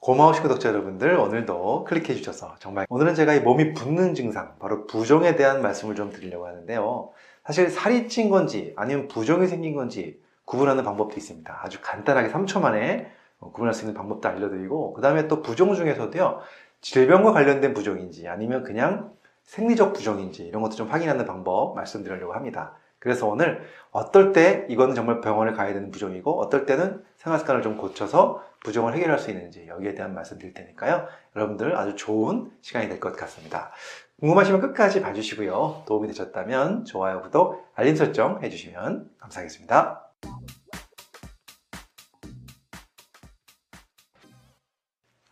고마우신 구독자 여러분들 오늘도 클릭해 주셔서 정말 오늘은 제가 이 몸이 붓는 증상 바로 부종에 대한 말씀을 좀 드리려고 하는데요. 사실 살이 찐 건지 아니면 부종이 생긴 건지 구분하는 방법도 있습니다. 아주 간단하게 3초 만에 구분할 수 있는 방법도 알려드리고 그 다음에 또 부종 중에서도요 질병과 관련된 부종인지 아니면 그냥 생리적 부종인지 이런 것도 좀 확인하는 방법 말씀드리려고 합니다. 그래서 오늘 어떨 때 이거는 정말 병원을 가야 되는 부종이고 어떨 때는 생활 습관을 좀 고쳐서 부종을 해결할 수 있는지 여기에 대한 말씀 드릴 테니까요. 여러분들 아주 좋은 시간이 될 것 같습니다. 궁금하시면 끝까지 봐주시고요. 도움이 되셨다면 좋아요, 구독, 알림 설정 해주시면 감사하겠습니다.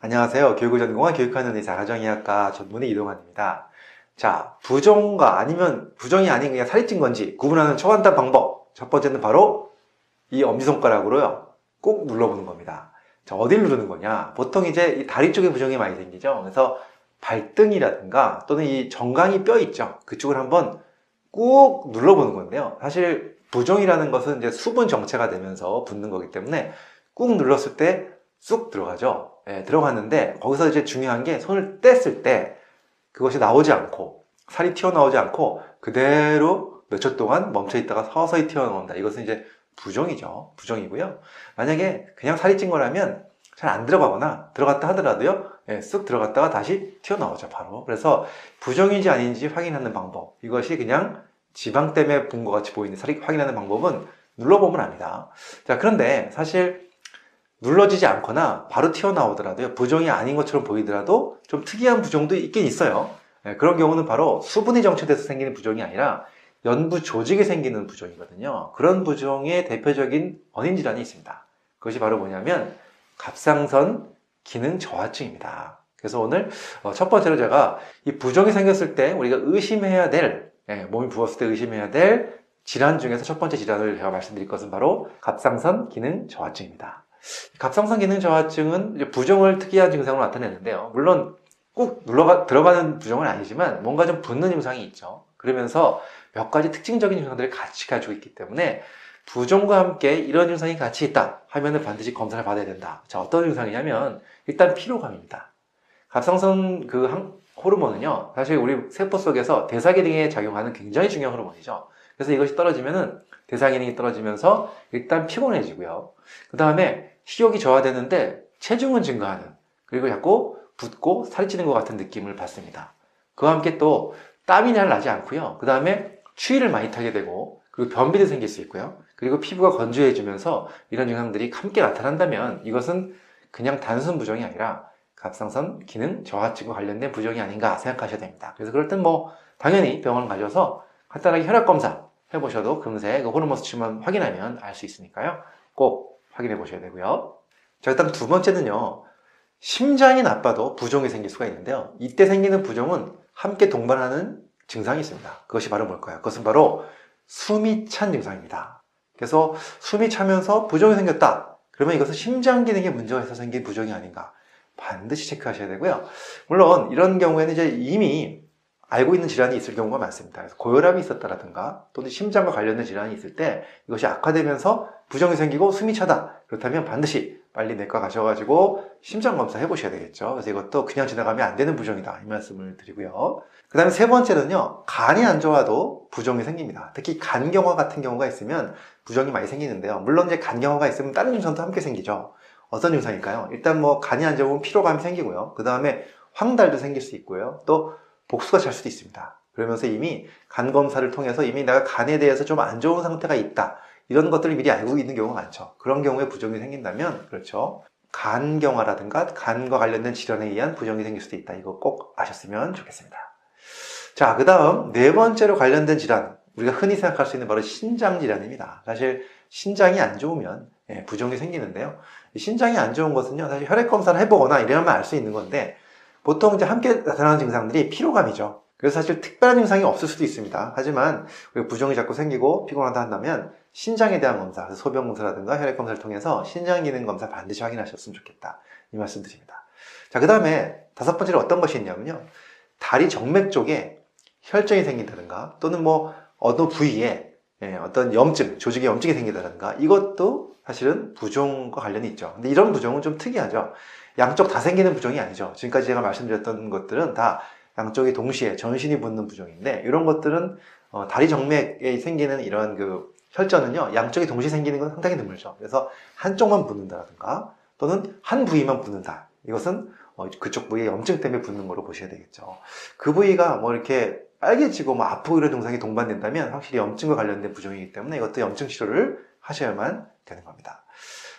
안녕하세요. 교육을 전공한 교육하는 의사 가정의학과 전문의 이동환입니다. 자, 부종과 아니면 부종이 아닌 그냥 살이 찐 건지 구분하는 초간단 방법. 첫 번째는 바로 이 엄지손가락으로요. 꼭 눌러보는 겁니다. 자, 어딜 누르는 거냐? 보통 이제 이 다리 쪽에 부종이 많이 생기죠. 그래서 발등이라든가 또는 이 정강이 뼈 있죠. 그쪽을 한번 꾹 눌러보는 건데요. 사실 부종이라는 것은 이제 수분 정체가 되면서 붙는 거기 때문에 꾹 눌렀을 때 쑥 들어가죠. 예, 들어갔는데 거기서 이제 중요한 게 손을 뗐을 때 그것이 나오지 않고 살이 튀어나오지 않고 그대로 몇 초 동안 멈춰 있다가 서서히 튀어나온다. 이것은 이제 부종이죠. 부종이고요. 만약에 그냥 살이 찐 거라면 잘 안 들어가거나 들어갔다 하더라도요. 예, 쓱 들어갔다가 다시 튀어나오죠. 바로. 그래서 부종인지 아닌지 확인하는 방법. 이것이 그냥 지방 때문에 본 것 같이 보이는 살이 확인하는 방법은 눌러보면 압니다. 자, 그런데 사실 눌러지지 않거나 바로 튀어나오더라도요. 부종이 아닌 것처럼 보이더라도 좀 특이한 부종도 있긴 있어요. 예, 그런 경우는 바로 수분이 정체돼서 생기는 부종이 아니라 연부 조직이 생기는 부종이거든요. 그런 부종의 대표적인 원인 질환이 있습니다. 그것이 바로 뭐냐면 갑상선 기능 저하증입니다. 그래서 오늘 어, 첫 번째로 제가 이 부종이 생겼을 때 우리가 의심해야 될 예, 몸이 부었을 때 의심해야 될 질환 중에서 첫 번째 질환을 제가 말씀드릴 것은 바로 갑상선 기능 저하증입니다. 갑상선 기능 저하증은 부종을 특이한 증상으로 나타내는데요. 물론 꼭 눌러가, 들어가는 부종은 아니지만 뭔가 좀 붓는 증상이 있죠. 그러면서 몇 가지 특징적인 증상들을 같이 가지고 있기 때문에 부종과 함께 이런 증상이 같이 있다 하면은 반드시 검사를 받아야 된다. 자, 어떤 증상이냐면 일단 피로감입니다. 갑상선 그 호르몬은요, 사실 우리 세포 속에서 대사 기능에 작용하는 굉장히 중요한 호르몬이죠. 그래서 이것이 떨어지면은 대사 기능이 떨어지면서 일단 피곤해지고요. 그 다음에 식욕이 저하되는데 체중은 증가하는 그리고 자꾸 붓고 살이 찌는 것 같은 느낌을 받습니다. 그와 함께 또 땀이 잘 나지 않고요. 그 다음에 추위를 많이 타게 되고 그리고 변비도 생길 수 있고요. 그리고 피부가 건조해지면서 이런 증상들이 함께 나타난다면 이것은 그냥 단순 부종이 아니라 갑상선 기능 저하증과 관련된 부종이 아닌가 생각하셔야 됩니다. 그래서 그럴 땐 뭐 당연히 병원 가셔서 간단하게 혈액 검사 해보셔도 금세 그 호르몬 수치만 확인하면 알 수 있으니까요. 꼭 확인해 보셔야 되고요. 자, 일단 두 번째는요. 심장이 나빠도 부종이 생길 수가 있는데요. 이때 생기는 부종은 함께 동반하는 증상이 있습니다. 그것이 바로 뭘까요? 그것은 바로 숨이 찬 증상입니다. 그래서 숨이 차면서 부종이 생겼다. 그러면 이것은 심장 기능에 문제가 있어서 생긴 부종이 아닌가. 반드시 체크하셔야 되고요. 물론 이런 경우에는 이제 이미 알고 있는 질환이 있을 경우가 많습니다. 그래서 고혈압이 있었다라든가 또는 심장과 관련된 질환이 있을 때 이것이 악화되면서 부종이 생기고 숨이 차다. 그렇다면 반드시 빨리 내과 가셔가지고 심장 검사 해보셔야 되겠죠. 그래서 이것도 그냥 지나가면 안 되는 부종이다. 이 말씀을 드리고요. 그 다음에 세 번째는요, 간이 안 좋아도 부종이 생깁니다. 특히 간경화 같은 경우가 있으면 부종이 많이 생기는데요. 물론 이제 간경화가 있으면 다른 증상도 함께 생기죠. 어떤 증상일까요? 일단 뭐 간이 안 좋으면 피로감이 생기고요. 그 다음에 황달도 생길 수 있고요. 또 복수가 잘 수도 있습니다. 그러면서 이미 간 검사를 통해서 이미 내가 간에 대해서 좀 안 좋은 상태가 있다. 이런 것들을 미리 알고 있는 경우가 많죠. 그런 경우에 부종이 생긴다면, 그렇죠. 간경화라든가 간과 관련된 질환에 의한 부종이 생길 수도 있다. 이거 꼭 아셨으면 좋겠습니다. 자, 그 다음 네 번째로 관련된 질환. 우리가 흔히 생각할 수 있는 바로 신장 질환입니다. 사실 신장이 안 좋으면 예, 부종이 생기는데요. 신장이 안 좋은 것은요, 사실 혈액 검사를 해보거나 이래야만 알수 있는 건데, 보통 이제 함께 나타나는 증상들이 피로감이죠. 그래서 사실 특별한 증상이 없을 수도 있습니다. 하지만 부종이 자꾸 생기고 피곤하다 한다면 신장에 대한 검사, 소변 검사라든가 혈액 검사를 통해서 신장 기능 검사 반드시 확인하셨으면 좋겠다. 이 말씀 드립니다. 자, 그 다음에 다섯 번째로 어떤 것이 있냐면요. 다리 정맥 쪽에 혈전이 생긴다든가 또는 뭐 어느 부위에 예, 어떤 염증, 조직에 염증이 생기다든가 이것도 사실은 부종과 관련이 있죠. 근데 이런 부종은 좀 특이하죠. 양쪽 다 생기는 부종이 아니죠. 지금까지 제가 말씀드렸던 것들은 다 양쪽이 동시에 전신이 붙는 부종인데 이런 것들은 어, 다리 정맥에 생기는 이런 그 혈전은요 양쪽이 동시에 생기는 건 상당히 드물죠. 그래서 한쪽만 붙는다든가 또는 한 부위만 붙는다. 이것은 어, 그쪽 부위에 염증 때문에 붙는 거로 보셔야 되겠죠. 그 부위가 뭐 이렇게 빨개지고 뭐 아프고 이런 증상이 동반된다면 확실히 염증과 관련된 부종이기 때문에 이것도 염증 치료를 하셔야만 되는 겁니다.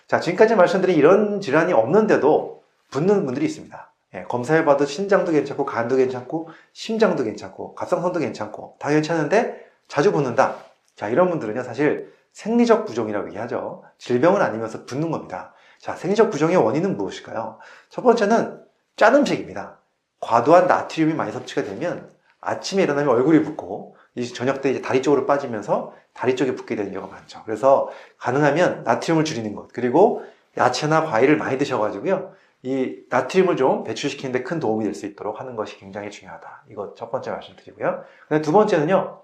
자, 지금까지 말씀드린 이런 질환이 없는데도 붙는 분들이 있습니다. 예, 검사해봐도 신장도 괜찮고 간도 괜찮고 심장도 괜찮고 갑상선도 괜찮고 다 괜찮은데 자주 붙는다. 자, 이런 분들은요 사실 생리적 부종이라고 얘기하죠. 질병은 아니면서 붙는 겁니다. 자, 생리적 부종의 원인은 무엇일까요? 첫 번째는 짠 음식입니다. 과도한 나트륨이 많이 섭취가 되면 아침에 일어나면 얼굴이 붓고 이 저녁 때 이제 다리 쪽으로 빠지면서 다리 쪽에 붓게 되는 경우가 많죠. 그래서 가능하면 나트륨을 줄이는 것 그리고 야채나 과일을 많이 드셔가지고요. 이 나트륨을 좀 배출시키는데 큰 도움이 될 수 있도록 하는 것이 굉장히 중요하다. 이거 첫 번째 말씀드리고요. 두 번째는요.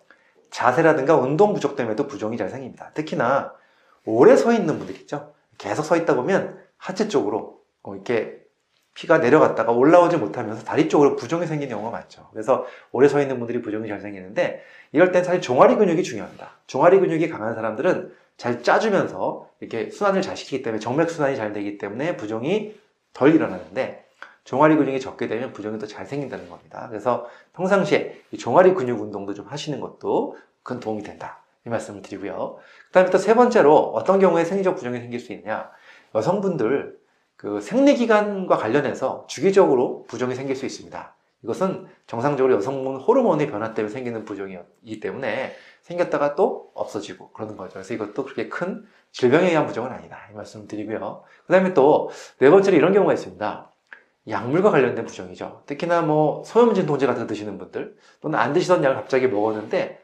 자세라든가 운동 부족 때문에도 부종이 잘 생깁니다. 특히나 오래 서 있는 분들 있죠. 계속 서 있다 보면 하체 쪽으로 어, 이렇게 피가 내려갔다가 올라오지 못하면서 다리 쪽으로 부종이 생기는 경우가 많죠. 그래서 오래 서 있는 분들이 부종이 잘 생기는데 이럴 땐 사실 종아리 근육이 중요합니다. 종아리 근육이 강한 사람들은 잘 짜주면서 이렇게 순환을 잘 시키기 때문에 정맥 순환이 잘 되기 때문에 부종이 덜 일어나는데 종아리 근육이 적게 되면 부종이 더 잘 생긴다는 겁니다. 그래서 평상시에 이 종아리 근육 운동도 좀 하시는 것도 큰 도움이 된다. 이 말씀을 드리고요. 그 다음에 또 세 번째로 어떤 경우에 생리적 부종이 생길 수 있냐. 여성분들 그 생리기관과 관련해서 주기적으로 부종이 생길 수 있습니다. 이것은 정상적으로 여성분 호르몬의 변화 때문에 생기는 부종이기 때문에 생겼다가 또 없어지고 그러는 거죠. 그래서 이것도 그렇게 큰 질병에 의한 부종은 아니다. 이 말씀을 드리고요. 그 다음에 또 네 번째로 이런 경우가 있습니다. 약물과 관련된 부종이죠. 특히나 뭐 소염 진 통제 같은 거 드시는 분들 또는 안 드시던 약을 갑자기 먹었는데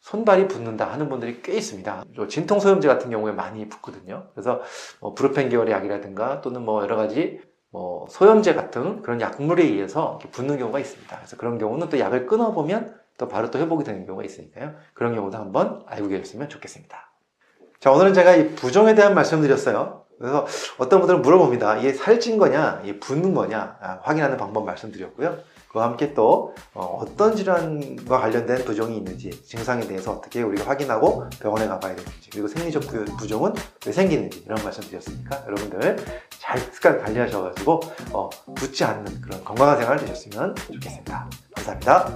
손발이 붓는다 하는 분들이 꽤 있습니다. 진통 소염제 같은 경우에 많이 붓거든요. 그래서 뭐 브루펜 계열의 약이라든가 또는 뭐 여러 가지 뭐 소염제 같은 그런 약물에 의해서 붓는 경우가 있습니다. 그래서 그런 경우는 또 약을 끊어보면 또 바로 또 회복이 되는 경우가 있으니까요. 그런 경우도 한번 알고 계셨으면 좋겠습니다. 자, 오늘은 제가 이 부종에 대한 말씀드렸어요. 그래서 어떤 분들은 물어봅니다. 이게 살찐 거냐, 이게 붓는 거냐, 아, 확인하는 방법 말씀드렸고요. 그와 함께 또 어, 떤 질환과 관련된 부종이 있는지, 증상에 대해서 어떻게 우리가 확인하고 병원에 가봐야 되는지, 그리고 생리적 부- 부종은 왜 생기는지 이런 말씀드렸으니까 여러분들 잘 습관 관리하셔가지고 어, 붓지 않는 그런 건강한 생활 되셨으면 좋겠습니다. 감사합니다.